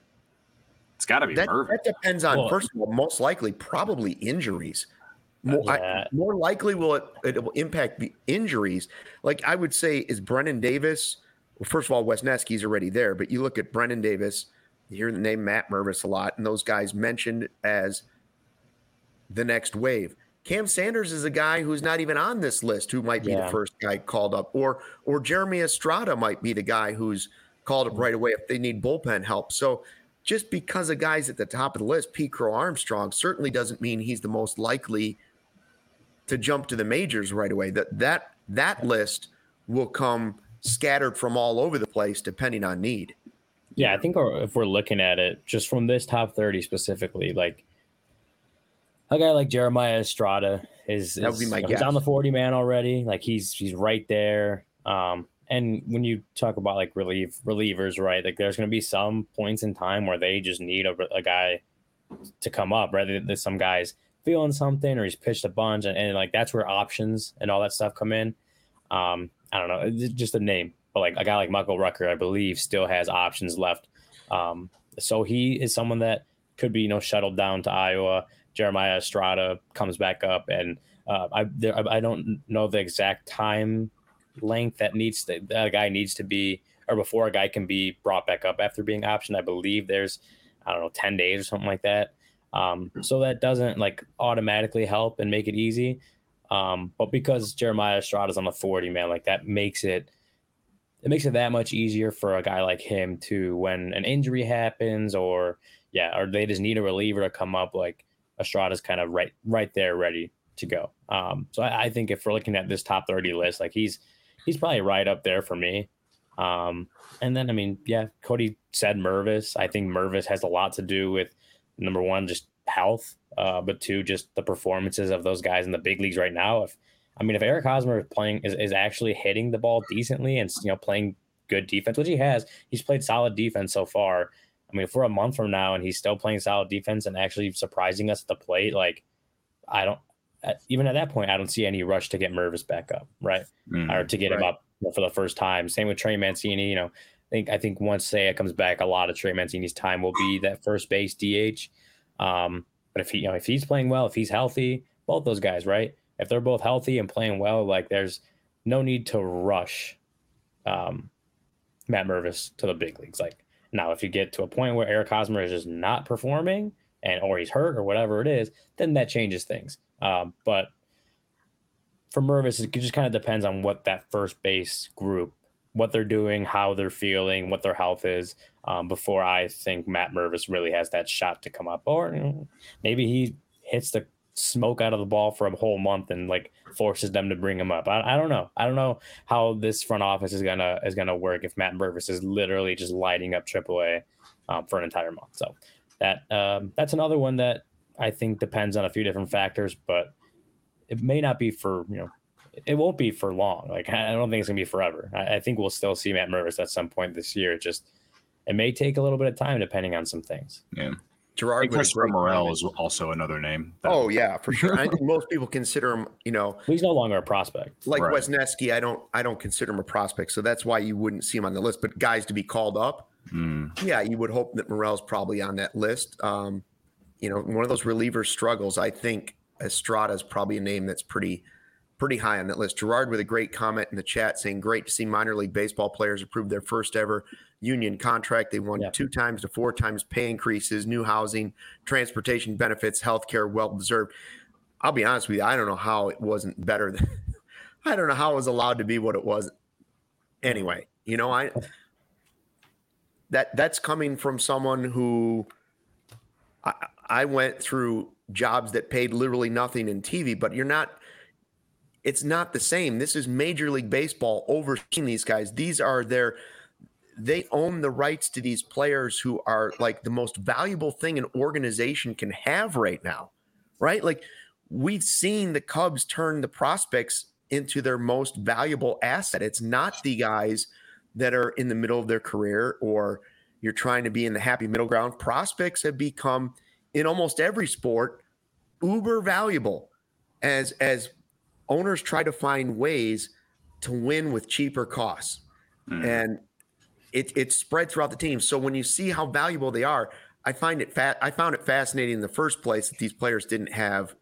It's got to be that, Mervin. that depends on Well- first of all, most likely, probably injuries. More, I- more likely will it, it will impact the injuries. Like I would say, is Brennen Davis? Well, first of all, Wesneski's already there, but you look at Brennen Davis. You hear the name Matt Mervis a lot, and those guys mentioned as the next wave. Cam Sanders is a guy who's not even on this list, who might be Yeah. the first guy called up, or or Jeremy Estrada might be the guy who's called up right away if they need bullpen help. So just because a guy's at the top of the list, Pete Crow Armstrong certainly doesn't mean he's the most likely to jump to the majors right away. That that that list will come scattered from all over the place depending on need. Yeah, I think if we're looking at it just from this top 30 specifically, like a guy like Jeremiah Estrada is, That would be my guess. he's on the 40 man already. Like he's he's right there. Um, and when you talk about like relief relievers, right? Like there's going to be some points in time where they just need a, a guy to come up, rather than some guys feeling something or he's pitched a bunch, and, and like that's where options and all that stuff come in. Um, I don't know, just a name, but like a guy like Michael Rucker, I believe, still has options left. Um, so he is someone that could be, you know, shuttled down to Iowa. Jeremiah Estrada comes back up, and uh, I there, I I don't know the exact time length that needs to, that a guy needs to be, or before a guy can be brought back up after being optioned. I believe there's I don't know ten days or something like that. Um, so that doesn't like automatically help and make it easy. Um, but because Jeremiah Estrada's on the 40 man, like that makes it it makes it that much easier for a guy like him to when an injury happens or yeah, or they just need a reliever to come up, like Estrada's kind of right right there ready to go. Um, so I, I think if we're looking at this top 30 list, like he's he's probably right up there for me. Um, and then I mean, yeah, Cody said Mervis. I think Mervis has a lot to do with number one, just health, uh, but two, just the performances of those guys in the big leagues right now. If I mean, if Eric Hosmer is playing is, is actually hitting the ball decently and you know playing good defense, which he has, he's played solid defense so far. I mean, if we're a month from now and he's still playing solid defense and actually surprising us at the plate, like I don't even at that point, I don't see any rush to get Mervis back up, right? Mm. Or to get him up for the first time. Same with Trey Mancini. You know, think I think once Seiya comes back, a lot of Trey Mancini's time will be that first base DH. Um, but if he, you know, if he's playing well, if he's healthy, both those guys, right? If they're both healthy and playing well, like there's no need to rush um, Matt Mervis to the big leagues. Like now, if you get to a point where Eric Hosmer is just not performing and or he's hurt or whatever it is, then that changes things. Um, but for Mervis, it just kind of depends on what that first base group, what they're doing, how they're feeling, what their health is. Um, before I think Matt Mervis really has that shot to come up, or maybe he hits the smoke out of the ball for a whole month and like forces them to bring him up. I, I don't know. I don't know how this front office is gonna is gonna work if Matt Mervis is literally just lighting up AAA um, for an entire month. So that um, that's another one that I think depends on a few different factors, but it may not be for you know it won't be for long. Like I don't think it's gonna be forever. I, I think we'll still see Matt Mervis at some point this year. It just it may take a little bit of time depending on some things. Yeah. Gerard And Christopher Morel is also another name. that- Oh yeah, for sure. I think most people consider him, you know, He's no longer a prospect. like Right. Wesneski. I don't, I don't consider him a prospect, so that's why you wouldn't see him on the list. But guys to be called up, Mm. yeah, you would hope that Morel's probably on that list. Um, you know, one of those relievers struggles. I think Estrada is probably a name that's pretty, pretty high on that list. Gerard with a great comment in the chat saying, "Great to see minor league baseball players approve their first ever union contract. They won Yeah. two times to four times pay increases, new housing, transportation benefits, health care, well deserved." I'll be honest with you, I don't know how it wasn't better than. I don't know how it was allowed to be what it was. Anyway, you know, I that that's coming from someone who I, I went through jobs that paid literally nothing in TV, but you're not. It's not the same. This is Major League Baseball overseeing these guys. These are their. They own the rights to these players who are like the most valuable thing an organization can have right now, right? Like we've seen the Cubs turn the prospects into their most valuable asset. It's not the guys that are in the middle of their career or you're trying to be in the happy middle ground. Prospects have become in almost every sport uber valuable as as owners try to find ways to win with cheaper costs. Mm. And it it's spread throughout the team. So when you see how valuable they are, I find it fat I found it fascinating in the first place that these players didn't have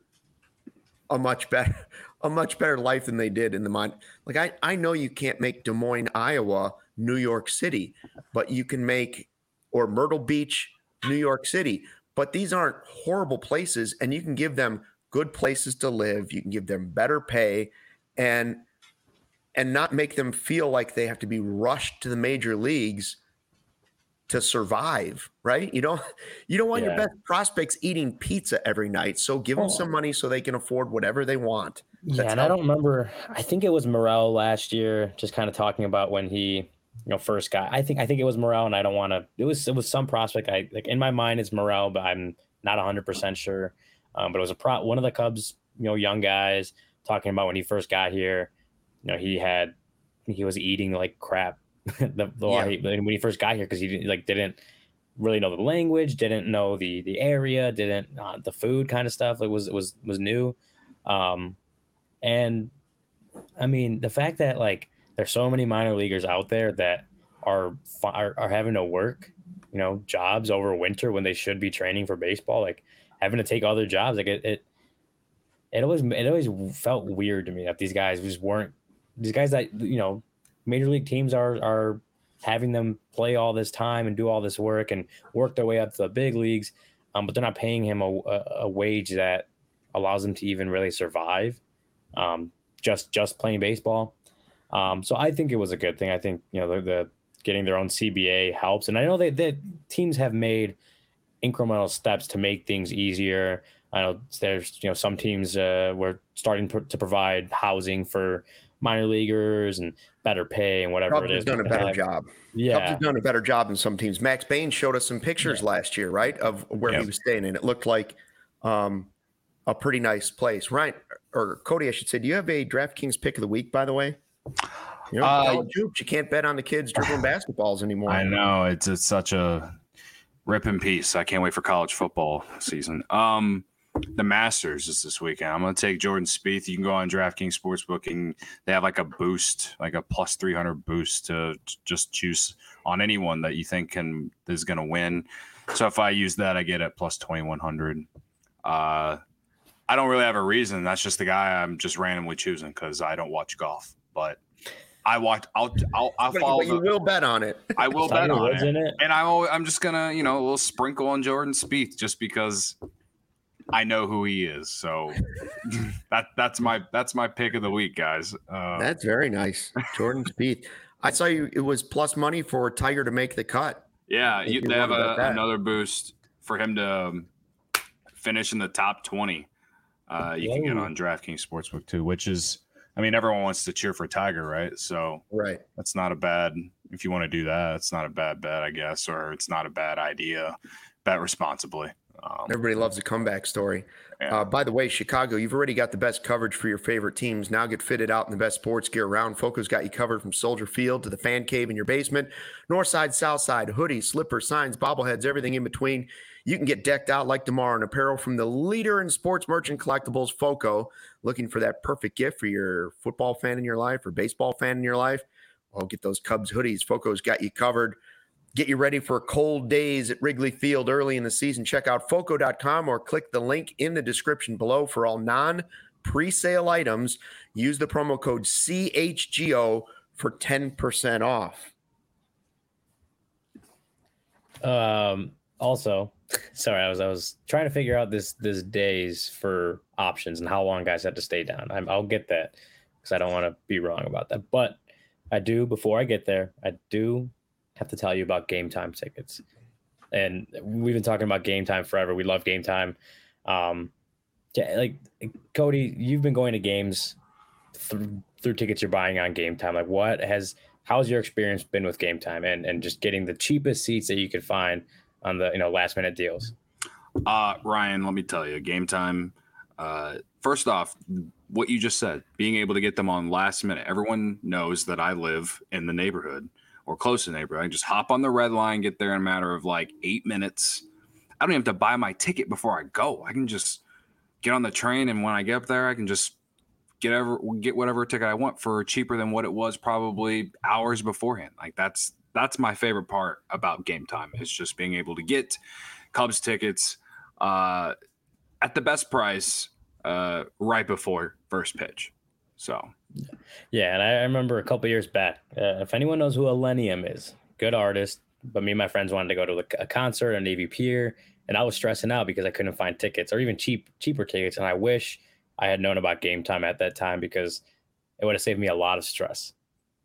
a much better a much better life than they did in the mind. Like I, I know you can't make Des Moines, Iowa, New York City, but you can make or Myrtle Beach, New York City. But these aren't horrible places, and you can give them good places to live. You can give them better pay, and and not make them feel like they have to be rushed to the major leagues to survive. Right? You don't you don't want your best prospects eating pizza every night. So give them Oh. some money so they can afford whatever they want. Yeah, and I don't remember. I think it was Morel last year, just kind of talking about when he, you know, first got. I think I think it was Morel, and I don't want to. It was it was some prospect. I like in my mind it's Morel, but I'm not 100 percent sure. Um, but it was a pro. One of the Cubs, you know, young guys talking about when he first got here. You know, he had he was eating like crap. the, the Yeah. he, when he first got here because he didn't like didn't really know the language, didn't know the the area, didn't uh, the food kind of stuff. Like was was was new. Um, and I mean, the fact that like there's so many minor leaguers out there that are are, are having to work, you know, jobs over winter when they should be training for baseball, like having to take other jobs, like it, it, it always it always felt weird to me that these guys just weren't these guys that you know, major league teams are are having them play all this time and do all this work and work their way up to the big leagues, um, but they're not paying him a, a, wage that allows them to even really survive um, just just playing baseball. Um, so I think it was a good thing. I think you know the, the getting their own CBA helps, and I know that teams have made incremental steps to make things easier. I know there's you know some teams uh, were starting pro- to provide housing for minor leaguers and better pay and whatever Cubs it has done a better have. job. Cubs Yeah, done a better job than some teams. Max Bain showed us some pictures last year, right, of where Yep. he was staying, and it looked like um, a pretty nice place. Ryan or Cody, I should say, do you have a DraftKings pick of the week, by the way? You know, Uh, you can't bet on the kids dribbling basketballs anymore. I know it's it's such a Rip in peace. I can't wait for college football season. Um, the Masters is this weekend. I'm gonna take Jordan Spieth. You can go on DraftKings Sportsbook and they have like a boost, like a plus 300 boost to just choose on anyone that you think can is gonna win. So if I use that, I get it plus 2100. Uh, I don't really have a reason. That's just the guy I'm just randomly choosing because I don't watch golf, but. I watch. I'll. I'll. I'll follow. but you the- will bet on it. I will bet on it. it. And I'm always, I'm just gonna, you know, a little sprinkle on Jordan Spieth just because I know who he is. So that that's my that's my pick of the week, guys. Uh, That's very nice, Jordan Spieth. I saw you. It was plus money for Tiger to make the cut. yeah, you, you they have a, another boost for him to um, finish in the top twenty. Uh, you can get on DraftKings Sportsbook too. which is I mean everyone wants to cheer for Tiger, right? So Right. That's not a bad. If you want to do that, it's not a bad bet, I guess, or it's not a bad idea. Bet responsibly. Um, Everybody loves a comeback story. Yeah. Uh, by the way, Chicago, you've already got the best coverage for your favorite teams. Now get fitted out in the best sports gear around. Foco's got you covered from Soldier Field to the fan cave in your basement, north side, south side, hoodies, slippers, signs, bobbleheads, everything in between. You can get decked out like tomorrow in apparel from the leader in sports merchant collectibles, Foco. Looking for that perfect gift for your football fan in your life or baseball fan in your life? Well, get those Cubs hoodies. Foco's got you covered. Get you ready for cold days at Wrigley Field early in the season. Check out foco.com or click the link in the description below for all non pre-sale items. Use the promo code CHGO for 10% off. Um, also, sorry, I was I was trying to figure out this this days for options and how long guys have to stay down. I'm, I'll get that because I don't want to be wrong about that. But I do before I get there, I do have to tell you about game time tickets. And we've been talking about game time forever. We love game time. Um, yeah, like Cody, you've been going to games through, through tickets you're buying on game time. Like, what has how's your experience been with game time and and just getting the cheapest seats that you could find on the you know last minute deals? Uh, Ryan, let me tell you, game time. Uh, first off, what you just said, being able to get them on last minute. Everyone knows that I live in the neighborhood or close to the neighborhood. I just hop on the red line, get there in a matter of like eight minutes. I don't even have to buy my ticket before I go. I can just get on the train, and when I get up there, I can just get ever get whatever ticket I want for cheaper than what it was probably hours beforehand. Like that's that's my favorite part about game time is just being able to get Cubs tickets uh, at the best price uh, right before first pitch. So Yeah, and I remember a couple years back. Uh, if anyone knows who Illenium is, good artist. But me and my friends wanted to go to a concert on Navy Pier, and I was stressing out because I couldn't find tickets or even cheap cheaper tickets. And I wish I had known about game time at that time because it would have saved me a lot of stress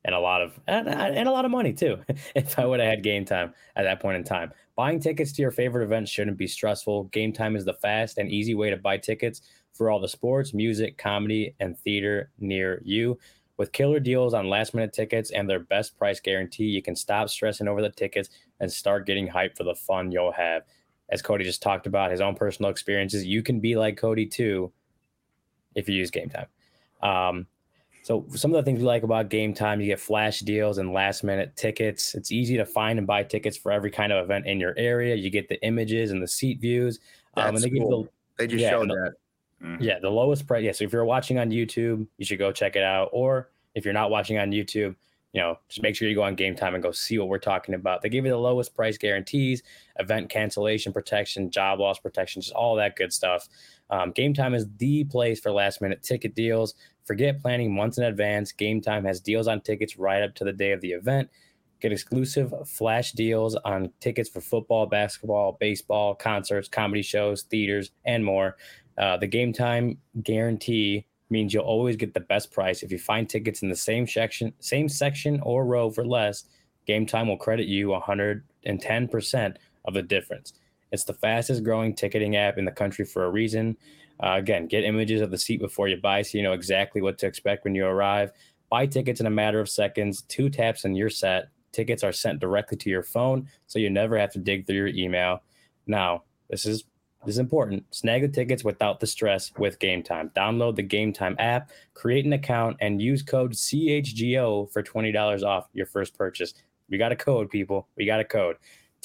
and a lot of and, and a lot of money too if I would have had game time at that point in time. Buying tickets to your favorite events shouldn't be stressful. Game time is the fast and easy way to buy tickets for all the sports, music, comedy, and theater near you. With killer deals on last minute tickets and their best price guarantee, you can stop stressing over the tickets and start getting hyped for the fun you'll have. As Cody just talked about his own personal experiences, you can be like Cody too if you use game time. Um, so some of the things we like about game time, you get flash deals and last minute tickets. It's easy to find and buy tickets for every kind of event in your area. You get the images and the seat views. Um, and That's they give cool. the, They just Yeah, showed the- that. yeah, the lowest price. Yeah, so if you're watching on YouTube, you should go check it out. Or if you're not watching on YouTube, you know, just make sure you go on Game Time and go see what we're talking about. They give you the lowest price guarantees, event cancellation protection, job loss protection, just all that good stuff. Um, Game Time is the place for last minute ticket deals. Forget planning months in advance. Game Time has deals on tickets right up to the day of the event. Get exclusive flash deals on tickets for football, basketball, baseball, concerts, comedy shows, theaters, and more. Uh, the game time guarantee means you'll always get the best price. If you find tickets in the same section, same section or row for less, Game Time will credit you 110% of the difference. It's the fastest growing ticketing app in the country for a reason. Uh, again, get images of the seat before you buy so you know exactly what to expect when you arrive. Buy tickets in a matter of seconds, two taps and you're set. Tickets are sent directly to your phone, so you never have to dig through your email. Now, this is this is important. Snag the tickets without the stress with Game Time. Download the Game Time app, create an account, and use code CHGO for $20 off your first purchase. We got a code, people. We got a code.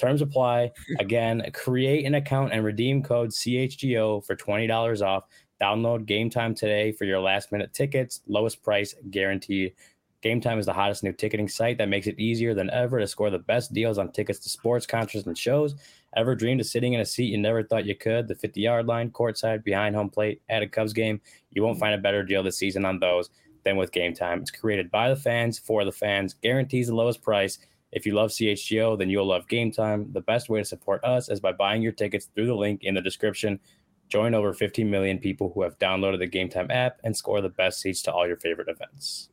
Terms apply. Again, create an account and redeem code CHGO for $20 off. Download Game Time today for your last minute tickets, lowest price guaranteed. Game Time is the hottest new ticketing site that makes it easier than ever to score the best deals on tickets to sports, concerts, and shows. Ever dreamed of sitting in a seat you never thought you could? The 50 yard line, courtside, behind home plate, at a Cubs game. You won't find a better deal this season on those than with Game Time. It's created by the fans, for the fans, guarantees the lowest price. If you love CHGO, then you'll love Game Time. The best way to support us is by buying your tickets through the link in the description. Join over 15 million people who have downloaded the Game Time app and score the best seats to all your favorite events.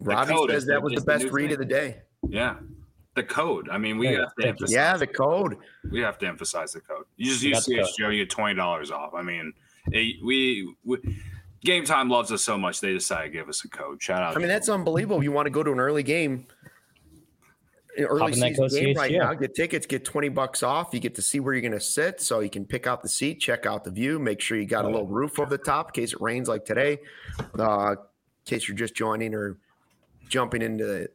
Robbie code says is that was the is the best read thing. of the day. Yeah. The code. I mean, we Hey, have to emphasize. Yeah, the code. We have to emphasize the code. You just use got the code. CHGO, you get twenty dollars off. I mean, it, we, we Game Time loves us so much they decided to give us a code. Shout out. I mean, that's unbelievable. You want to go to an early game. Early season game right now. Get tickets, get 20 bucks off. You get to see where you're going to sit so you can pick out the seat, check out the view, make sure you got a little roof over the top in case it rains like today. Uh, in case you're just joining or jumping into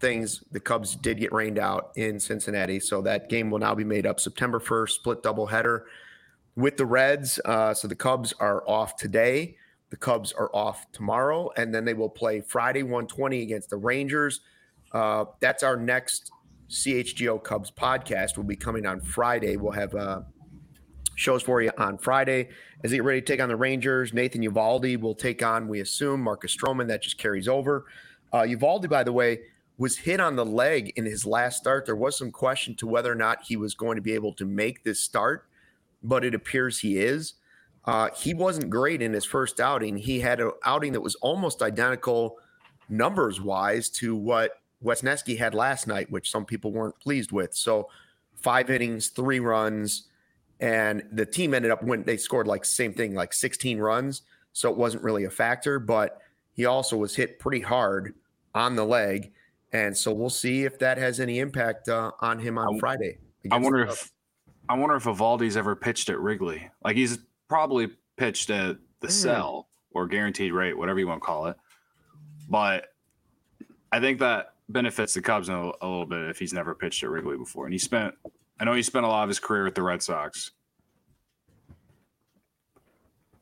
things, the Cubs did get rained out in Cincinnati. So that game will now be made up September 1st, split doubleheader with the Reds. Uh, so the Cubs are off today. The Cubs are off tomorrow, and then they will play Friday 120 against the Rangers. Uh, that's our next CHGO Cubs podcast. will be coming on Friday. We'll have uh, shows for you on Friday as they get ready to take on the Rangers. Nathan Eovaldi will take on, we assume, Marcus Stroman. That just carries over. Uh, Uvalde, by the way, was hit on the leg in his last start. There was some question to whether or not he was going to be able to make this start, but it appears he is. Uh, he wasn't great in his first outing. He had an outing that was almost identical numbers wise to what Wesneski had last night, which some people weren't pleased with. So five innings, three runs, and the team ended up when they scored like same thing, like 16 runs. So it wasn't really a factor, but he also was hit pretty hard on the leg. And so we'll see if that has any impact uh, on him on I- Friday. I wonder if I wonder if Eovaldi's ever pitched at Wrigley. Like he's probably pitched at the Mm. cell or guaranteed rate, whatever you want to call it. But I think that benefits the Cubs a, a little bit if he's never pitched at Wrigley before. And he spent I know he spent a lot of his career with the Red Sox.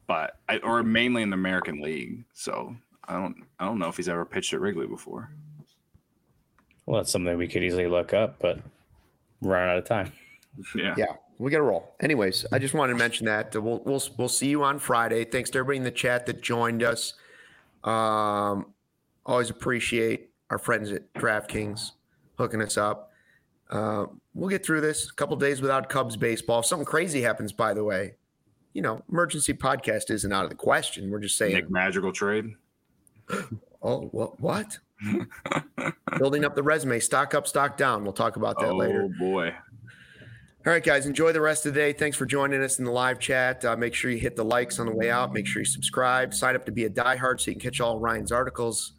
But I, or mainly in the American League. So I don't I don't know if he's ever pitched at Wrigley before. Well, that's something we could easily look up, but we're running out of time. Yeah. Yeah, we got to roll. Anyways, I just wanted to mention that we'll we'll we'll see you on Friday. Thanks to everybody in the chat that joined us. Um, always appreciate our friends at DraftKings hooking us up. Uh, we'll get through this. A couple days without Cubs baseball. If something crazy happens, by the way, you know, emergency podcast isn't out of the question. We're just saying, Nick Madrigal trade. oh, what? What? Building up the resume, stock up, stock down. We'll talk about that oh later. Oh boy. All right, guys, enjoy the rest of the day. Thanks for joining us in the live chat. Uh, make sure you hit the likes on the way out. Make sure you subscribe. Sign up to be a diehard so you can catch all Ryan's articles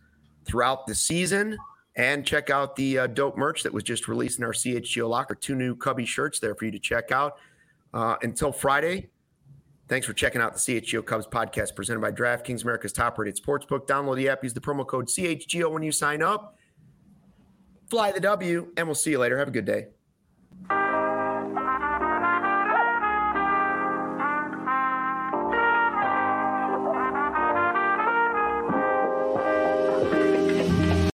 throughout the season. And check out the uh, dope merch that was just released in our CHGO locker. Two new Cubby shirts there for you to check out. Uh, until Friday, thanks for checking out the CHGO Cubs podcast presented by DraftKings, America's top rated sportsbook. Download the app, use the promo code CHGO when you sign up. Fly the W, and we'll see you later. Have a good day.